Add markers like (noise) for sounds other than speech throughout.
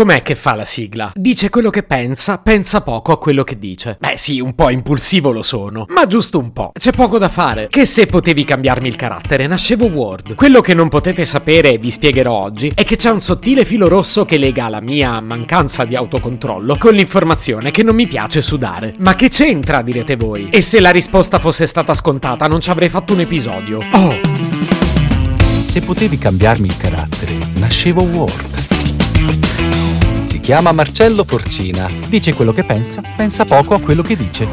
com'è che fa la sigla? Dice quello che pensa, pensa poco a quello che dice. Beh sì, un po' impulsivo lo sono, ma giusto un po'. C'è poco da fare. Che se potevi cambiarmi il carattere, nascevo Word. Quello che non potete sapere, e vi spiegherò oggi, è che c'è un sottile filo rosso che lega la mia mancanza di autocontrollo con l'informazione che non mi piace sudare. Ma che c'entra, direte voi? E se la risposta fosse stata scontata, non ci avrei fatto un episodio. Oh! Se potevi cambiarmi il carattere, nascevo Word. Si chiama Marcello Forcina. Dice quello che pensa, pensa poco a quello che dice.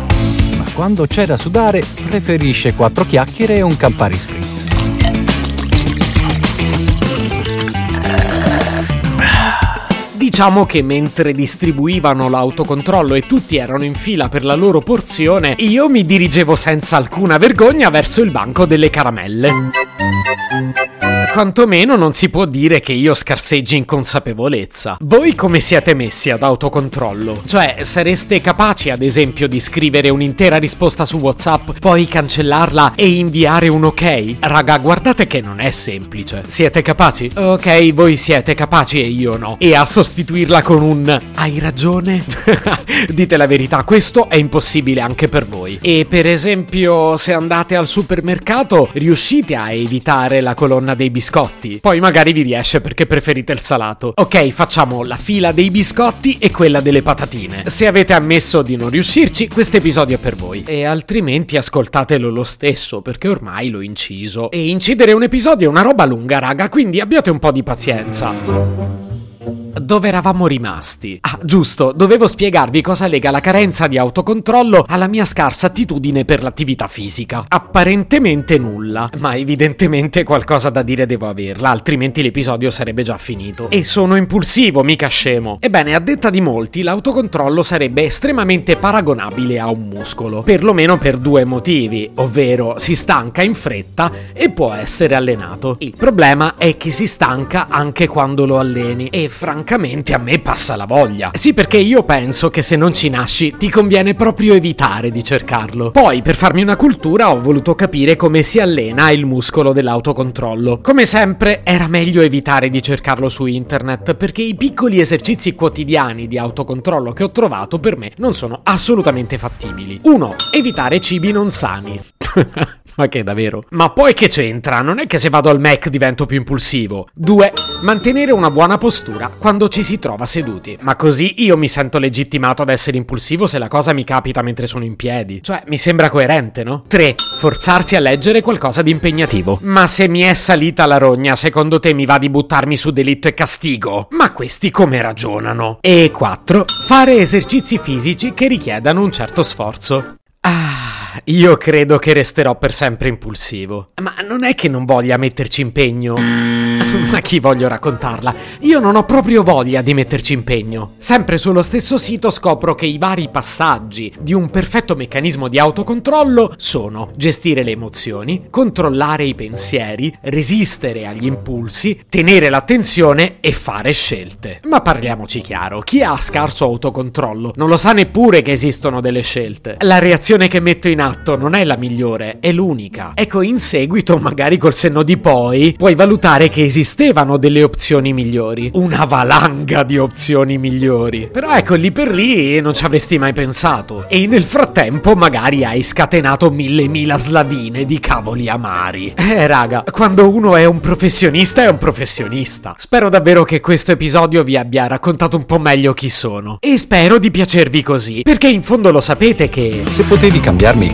Ma quando c'è da sudare, preferisce quattro chiacchiere e un Campari Spritz. Diciamo che mentre distribuivano l'autocontrollo e tutti erano in fila per la loro porzione, io mi dirigevo senza alcuna vergogna verso il banco delle caramelle. Quantomeno non si può dire che io scarseggi in consapevolezza. Voi come siete messi ad autocontrollo? Cioè, sareste capaci ad esempio di scrivere un'intera risposta su WhatsApp, poi cancellarla e inviare un ok? Raga, guardate che non è semplice. Siete capaci? Ok, voi siete capaci e io no. E a sostituirla con un hai ragione? (laughs) Dite la verità, questo è impossibile anche per voi. E per esempio, se andate al supermercato, riuscite a evitare la colonna dei biscotti? Poi magari vi riesce perché preferite il salato. Ok, facciamo la fila dei biscotti e quella delle patatine. Se avete ammesso di non riuscirci, questo episodio è per voi. E altrimenti ascoltatelo lo stesso, perché ormai l'ho inciso. E incidere un episodio è una roba lunga, raga, quindi abbiate un po' di pazienza. Dove eravamo rimasti? Ah, giusto, dovevo spiegarvi cosa lega la carenza di autocontrollo alla mia scarsa attitudine per l'attività fisica. Apparentemente nulla, ma evidentemente qualcosa da dire devo averla, altrimenti l'episodio sarebbe già finito. E sono impulsivo, mica scemo. Ebbene, a detta di molti, l'autocontrollo sarebbe estremamente paragonabile a un muscolo, perlomeno per due motivi, ovvero si stanca in fretta e può essere allenato. Il problema è che si stanca anche quando lo alleni e francamente francamente a me passa la voglia. Sì, perché io penso che se non ci nasci ti conviene proprio evitare di cercarlo. Poi, per farmi una cultura, ho voluto capire come si allena il muscolo dell'autocontrollo. Come sempre, era meglio evitare di cercarlo su internet, perché i piccoli esercizi quotidiani di autocontrollo che ho trovato per me non sono assolutamente fattibili. 1. Evitare cibi non sani. (laughs) Ma che davvero? Ma poi che c'entra? Non è che se vado al Mac divento più impulsivo. 2. Mantenere una buona postura quando ci si trova seduti. Ma così io mi sento legittimato ad essere impulsivo se la cosa mi capita mentre sono in piedi. Cioè, mi sembra coerente, no? 3. Forzarsi a leggere qualcosa di impegnativo. Ma se mi è salita la rogna, secondo te mi va di buttarmi su delitto e castigo? Ma questi come ragionano? E 4. Fare esercizi fisici che richiedano un certo sforzo. Io credo che resterò per sempre impulsivo. Ma non è che non voglia metterci impegno. Ma chi voglio raccontarla? Io non ho proprio voglia di metterci impegno. Sempre sullo stesso sito scopro che i vari passaggi di un perfetto meccanismo di autocontrollo sono gestire le emozioni, controllare i pensieri, resistere agli impulsi, tenere l'attenzione e fare scelte. Ma parliamoci chiaro, chi ha scarso autocontrollo non lo sa neppure che esistono delle scelte. La reazione che metto in atto non è la migliore, è l'unica. Ecco, in seguito, (laughs) magari col senno di poi, puoi valutare che esistevano delle opzioni migliori. Una valanga di opzioni migliori. Però ecco, lì per lì non ci avresti mai pensato. E nel frattempo magari hai scatenato mille mila slavine di cavoli amari. Eh, raga, quando uno è un professionista è un professionista. Spero davvero che questo episodio vi abbia raccontato un po' meglio chi sono. E spero di piacervi così, perché in fondo lo sapete che... Se potevi cambiarmi il